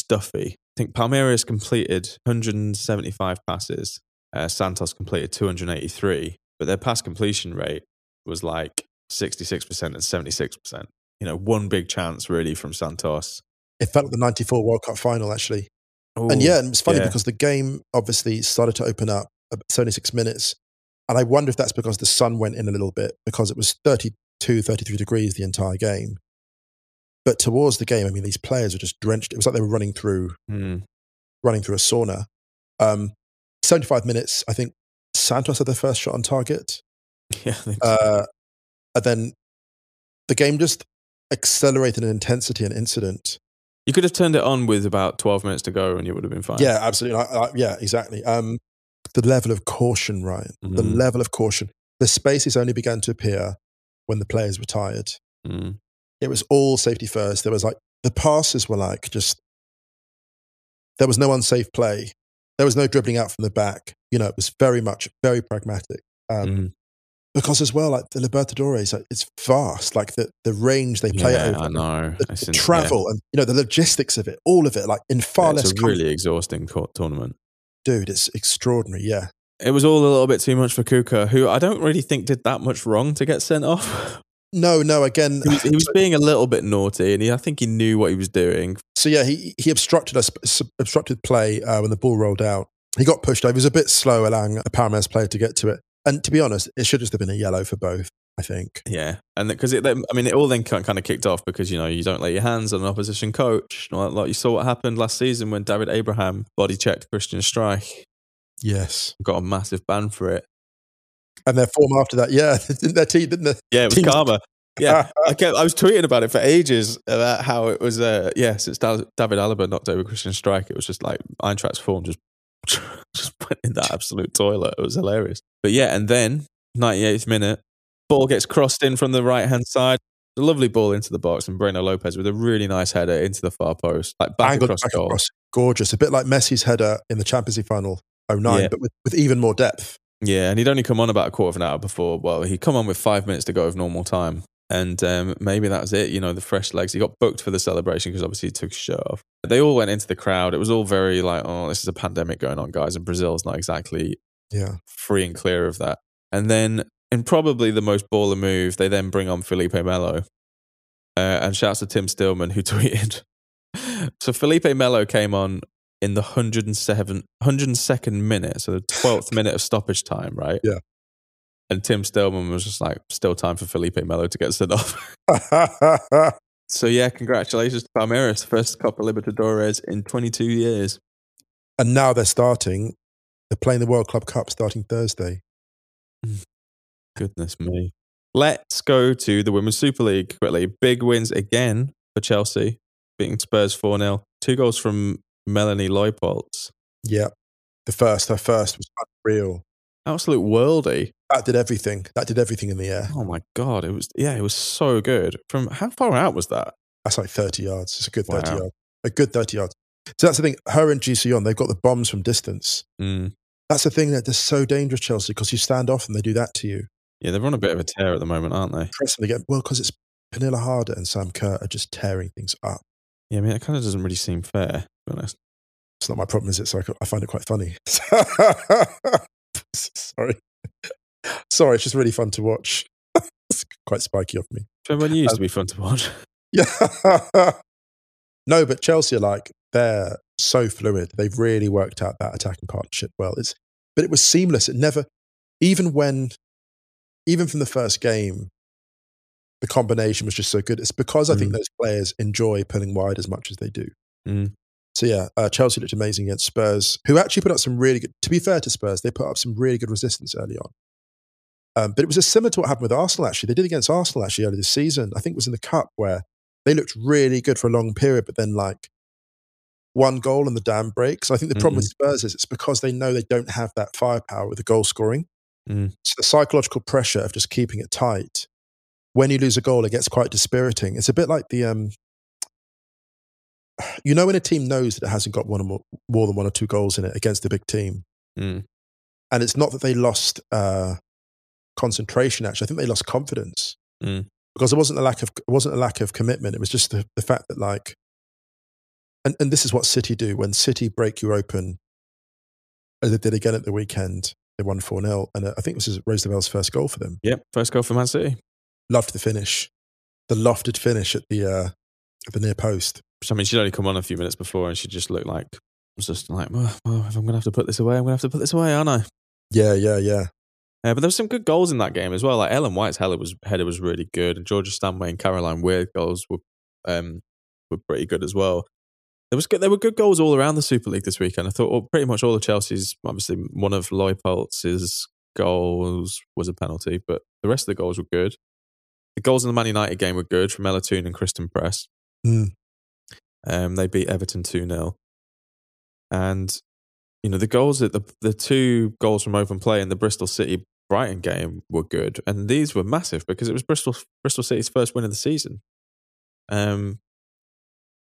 stuffy. I think Palmeiras completed 175 passes. Uh, Santos completed 283, but their pass completion rate was like 66% and 76%. You know, one big chance really from Santos. It felt like the 94 World Cup final, actually. and yeah, and it's funny yeah. because the game obviously started to open up at 76 minutes. And I wonder if that's because the sun went in a little bit because it was 32, 33 degrees the entire game. But towards the game, I mean, these players were just drenched. It was like they were running through Hmm. running through a sauna. Um, 75 minutes, I think Santos had their first shot on target. Yeah, so. Uh, and then the game just accelerated in intensity and incident. you could have turned it on with about 12 minutes to go and you would have been fine. Yeah, absolutely. I, I, yeah, exactly. Um, the level of caution, Ryan, the Mhm. level of caution. The spaces only began to appear when the players retired. Mm. It was all safety first. There was like, the passes were like just, there was no unsafe play. There was no dribbling out from the back. You know, it was very much, very pragmatic. Um, Mm. Because as well, like the Libertadores, like, it's vast. Like the, the range they play yeah, over. I know. The, the travel and you know the logistics of it, all of it, like in far Yeah, less. it's a really exhausting court tournament. dude, it's extraordinary. Yeah, It was all a little bit too much for Cuca, who I don't really think did that much wrong to get sent off. no, no. Again, he, was, he was being a little bit naughty, and he, I think he knew what he was doing. so yeah, he he obstructed us, obstructed play uh, when the ball rolled out. He got pushed over. He was a bit slow, allowing a Paramount player to get to it. And to be honest, it should just have been a yellow for both. I think. Yeah, and because it, I mean, it all then kind of kicked off because you know you don't lay your hands on an opposition coach. Like, like you saw what happened last season when David Abraham body checked Christian Streich, Yes. got a massive ban for it. And their form after that, yeah, didn't their team, didn't the Yeah, it was karma. Yeah, I kept, I was tweeting about it for ages about how it was. Uh, yeah, since David Alaba knocked over Christian Streich, it was just like Eintracht's form just just went in that absolute toilet. It was hilarious. But yeah, and then 98th minute, ball gets crossed in from the right hand side. A lovely ball into the box, and Breno Lopes with a really nice header into the far post, like back across back goal. across. Gorgeous. A bit like Messi's header in the Champions League final 09, Yeah. but with, with even more depth. Yeah, and he'd only come on about a quarter of an hour before. Well, he'd come on with five minutes to go of normal time. And um, maybe that was it, you know, the fresh legs. He got booked for the celebration because obviously he took his shirt off. They all went into the crowd. It was all very like, oh, this is a pandemic going on, guys. And Brazil's not exactly Yeah. free and clear of that. And then, in probably the most baller move, they then bring on Felipe Melo. Uh, and shouts to Tim Stillman, who tweeted. so Felipe Melo came on in the 107, 102nd minute, so the 12th minute of stoppage time, right? Yeah. And Tim Stillman was just like, still time for Felipe Melo to get sent off. so yeah, congratulations to Palmeiras, first Copa Libertadores in 22 years. and now they're starting, they're playing the World Club Cup starting Thursday. Goodness me. Let's go to the Women's Super League quickly. Big wins again for Chelsea, beating Spurs 4 0. Two goals from Melanie Leupolz. Yeah. The first, her first was unreal. Absolute worldy. That did everything. That did everything in the air. Oh my God. It was, yeah, it was so good. From how far out was that? That's like 30 yards. It's a good 30 Wow. yards. A good 30 yards. So that's the thing. Her and Ji So-yun, they've got the bombs from distance. Mm. That's the thing that they're so dangerous, Chelsea, because you stand off and they do that to you. Yeah, they're on a bit of a tear at the moment, aren't they? Press and they get, well, because it's Pernille Harder and Sam Kerr are just tearing things up. Yeah, I mean, it kind of doesn't really seem fair, to be honest. It's not my problem, is it? So I, I find it quite funny. Sorry. Sorry, it's just really fun to watch. it's quite spiky of me. When you used Um, to be fun to watch? Yeah. no, but Chelsea are like, they're so fluid. They've really worked out that attacking partnership well. It's, but it was seamless. It never, even when, even from the first game, the combination was just so good. It's because I think Mm. those players enjoy pulling wide as much as they do. Mm. So yeah, uh, Chelsea looked amazing against Spurs, who actually put up some really good. To be fair to Spurs, they put up some really good resistance early on. Um, but it was similar to what happened with Arsenal. Actually, they did against Arsenal actually earlier this season. I think it was in the cup where they looked really good for a long period, but then like one goal and the dam breaks. I think the problem with Spurs is it's because they know they don't have that firepower with the goal scoring. Mm. So the psychological pressure of just keeping it tight. When you lose a goal, it gets quite dispiriting. It's a bit like the um, you know when a team knows that it hasn't got one or more, more than one or two goals in it against a big team, Mm. and it's not that they lost uh, concentration. Actually, I think they lost confidence Mm. because it wasn't a lack of it wasn't a lack of commitment. It was just the, the fact that like, and and this is what City do when City break you open, as they did again at the weekend. They won four 0 and uh, I think this is Rose Lavelle's first goal for them. Yep, first goal for Man City. Loved the finish, the lofted finish at the uh, at the near post. I mean, she'd only come on a few minutes before and she just looked like, was just like, well, well, if I'm going to have to put this away, I'm going to have to put this away, aren't I? Yeah, yeah, yeah. Uh, but there were some good goals in that game as well. Like Ellen White's header was header was really good, and Georgia Stanway and Caroline Weir goals were um, were pretty good as well. There was good, there were good goals all around the Super League this weekend. I thought well, pretty much all of Chelsea's, obviously one of Leupolz's goals was a penalty, but the rest of the goals were good. The goals in the Man United game were good from Ella and Christen Press. Mm. Um, they beat Everton 2 0. And, you know, the goals that the, the two goals from open play in the Bristol City Brighton game were good. And these were massive because it was Bristol Bristol City's first win of the season. Um,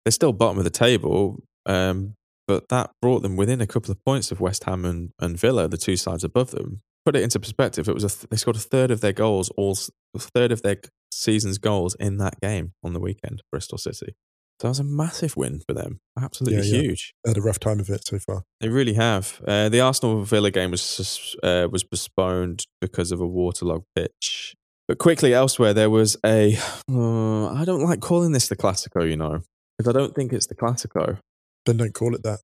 they're still bottom of the table, um, but that brought them within a couple of points of West Ham and, and Villa, the two sides above them. Put it into perspective, it was a th- they scored a third of their goals, all third of their season's goals in that game on the weekend, Bristol City. So that was a massive win for them. Absolutely Yeah, yeah. huge. They had a rough time of it so far. They really have. Uh, the Arsenal Villa game was uh, was postponed because of a waterlogged pitch. But quickly elsewhere, there was a. Uh, I don't like calling this the Classico, you know, because I don't think it's the Classico. Then don't call it that.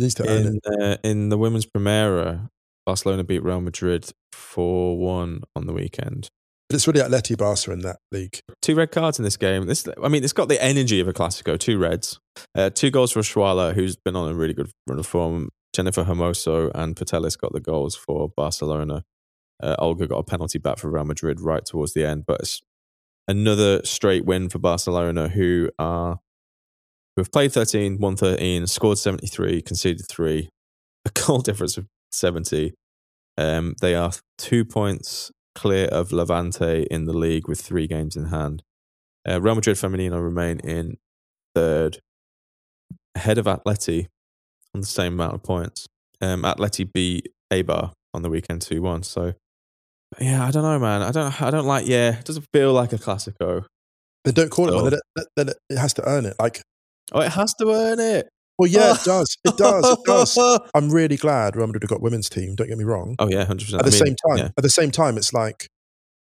To earn In it. uh, in the women's Primera, Barcelona beat Real Madrid four one on the weekend. But it's really Atleti Barca in that league. Two red cards in this game. This, I mean, it's got the energy of a Classico. Two reds, uh, two goals for Oshoala, who's been on a really good run of form. Jennifer Hermoso and Putellas got the goals for Barcelona. Uh, Olga got a penalty back for Real Madrid right towards the end, but it's another straight win for Barcelona, who are who have played 13, won 13, scored 73, conceded three, a goal difference of 70. Um, they are two points clear of Levante in the league with three games in hand. Uh, Real Madrid Femenino remain in third, ahead of Atleti on the same amount of points. Um, Atleti beat Eibar on the weekend two one. So yeah, I don't know, man. I don't. I don't like. Yeah, it doesn't feel like a Classico. Then don't call it one. Then it, then it has to earn it. Like, Oh, it has to earn it. Well, yeah, it does. It does. It does. I'm really glad Real Madrid have got women's team. Don't get me wrong. Oh yeah, hundred percent. At the same time, yeah, at the same time, it's like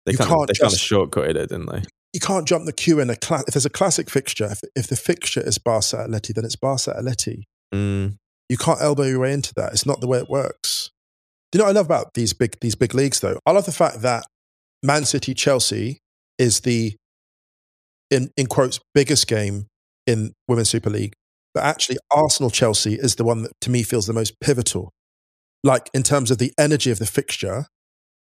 they you kind can't of they kind of shortcutted it, didn't they? you can't jump the queue in a class. If there's a classic fixture, if, if the fixture is Barca Atleti, then it's Barca Atleti. Mm, You can't elbow your way into that. It's not the way it works. Do you know what I love about these big these big leagues though? I love the fact that Man City Chelsea is the in in quotes biggest game in Women's Super League, but actually Arsenal Chelsea is the one that to me feels the most pivotal. Like in terms of the energy of the fixture,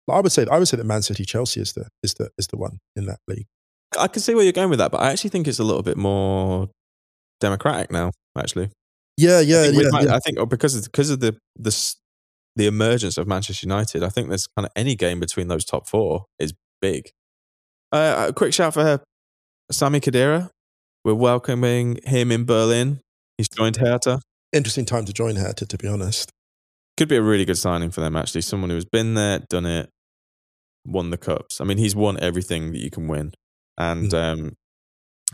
I would say I would say that Man City Chelsea is the is the is the one in that league. I can see where you're going with that, but I actually think it's a little bit more democratic now. Actually, Yeah, I yeah, think, yeah. Man- yeah. I think oh, because of, because of the this the emergence of Manchester United, I think there's kind of any game between those top four is big. Uh, a quick shout for her, Sami Khedira. We're welcoming him in Berlin. He's joined Hertha. Interesting time to join Hertha, to be honest. Could be a really good signing for them. Actually, someone who's been there, done it, won the cups. I mean, he's won everything that you can win, and um,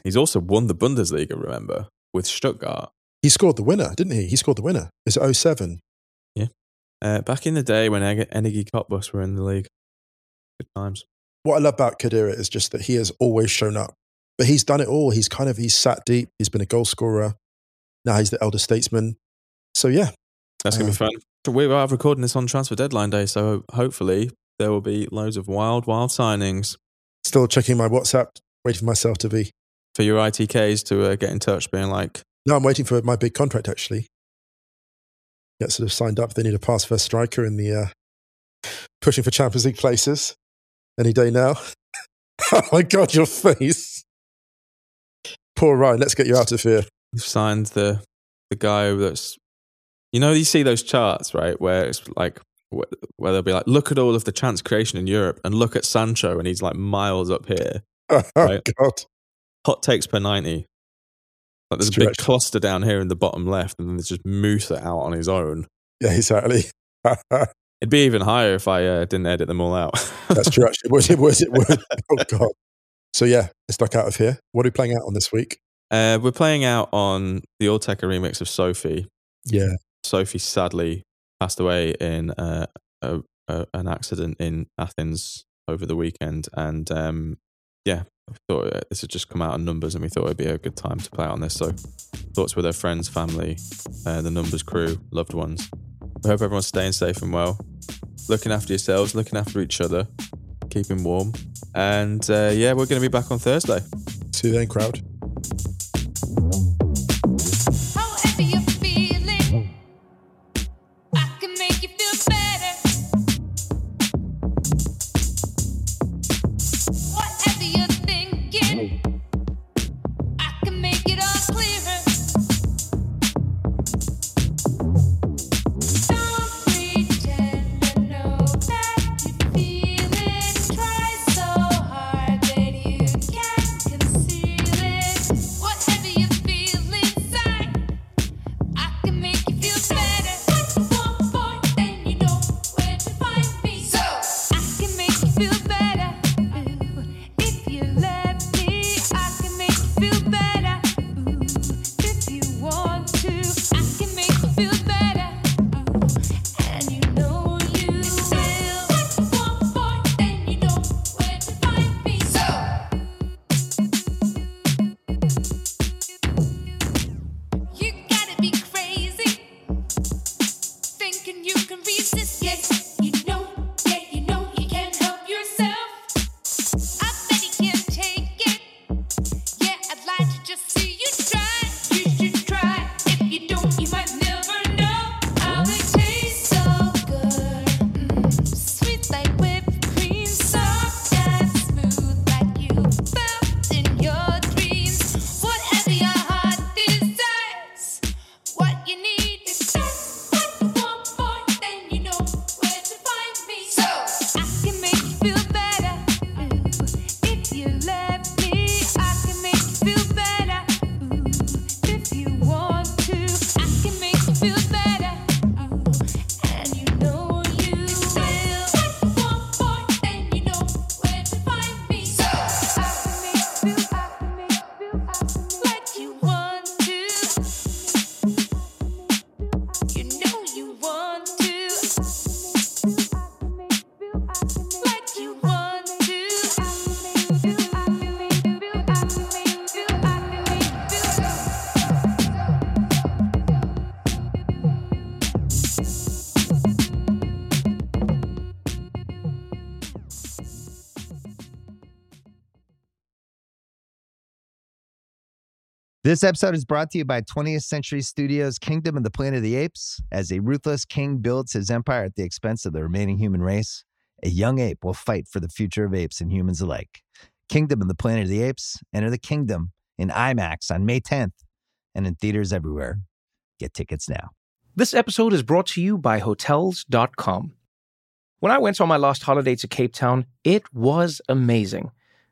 he's also won the Bundesliga. Remember with Stuttgart. He scored the winner, didn't he? He scored the winner. It's 07. Uh, back in the day when Energie Cottbus were in the league. Good times. What I love about Khedira is just that he has always shown up. But he's done it all. He's kind of he's sat deep. He's been a goal scorer. Now he's the elder statesman. So yeah, That's going to be fun. So we are recording this on transfer deadline day, so hopefully there will be loads of wild, wild signings still checking my WhatsApp, waiting for myself to be. for your ITKs to uh, get in touch, being like, No, I'm waiting for my big contract actually. Get sort of signed up. They need a pass first striker in the uh, pushing for Champions League places any day now. oh my god, your face. Poor Ryan. Let's get you out of here. We've signed the the guy that's you know you see those charts right where it's like where they'll be like look at all of the chance creation in Europe and look at Sancho and he's like miles up here Oh Right. god. hot takes per 90 like there's a big cluster down here in the bottom left and then there's just Musa out on his own Yeah, exactly. it'd be even higher if I uh, didn't edit them all out That's true. Actually, was it? Was it? Was Oh god. So yeah, let's duck out of here. What are we playing out on this week? Uh, we're playing out on the Allteca remix of Sophie Yeah, Sophie sadly passed away in uh, a, a, an accident in Athens over the weekend, and um, yeah, I thought uh, this had just come out in numbers, and we thought it'd be a good time to play out on this. So, thoughts with her friends, family, uh, the numbers crew, loved ones. We hope everyone's staying safe and well, looking after yourselves, looking after each other, keeping warm, and uh, yeah, we're going to be back on Thursday. see you then, crowd. However This episode is brought to you by 20th Century Studios' Kingdom of the Planet of the Apes. As a ruthless king builds his empire at the expense of the remaining human race, a young ape will fight for the future of apes and humans alike. Kingdom of the Planet of the Apes. Enter the kingdom in IMAX on May 10th and in theaters everywhere. Get tickets now. This episode is brought to you by Hotels.com. When I went on my last holiday to Cape Town, it was amazing.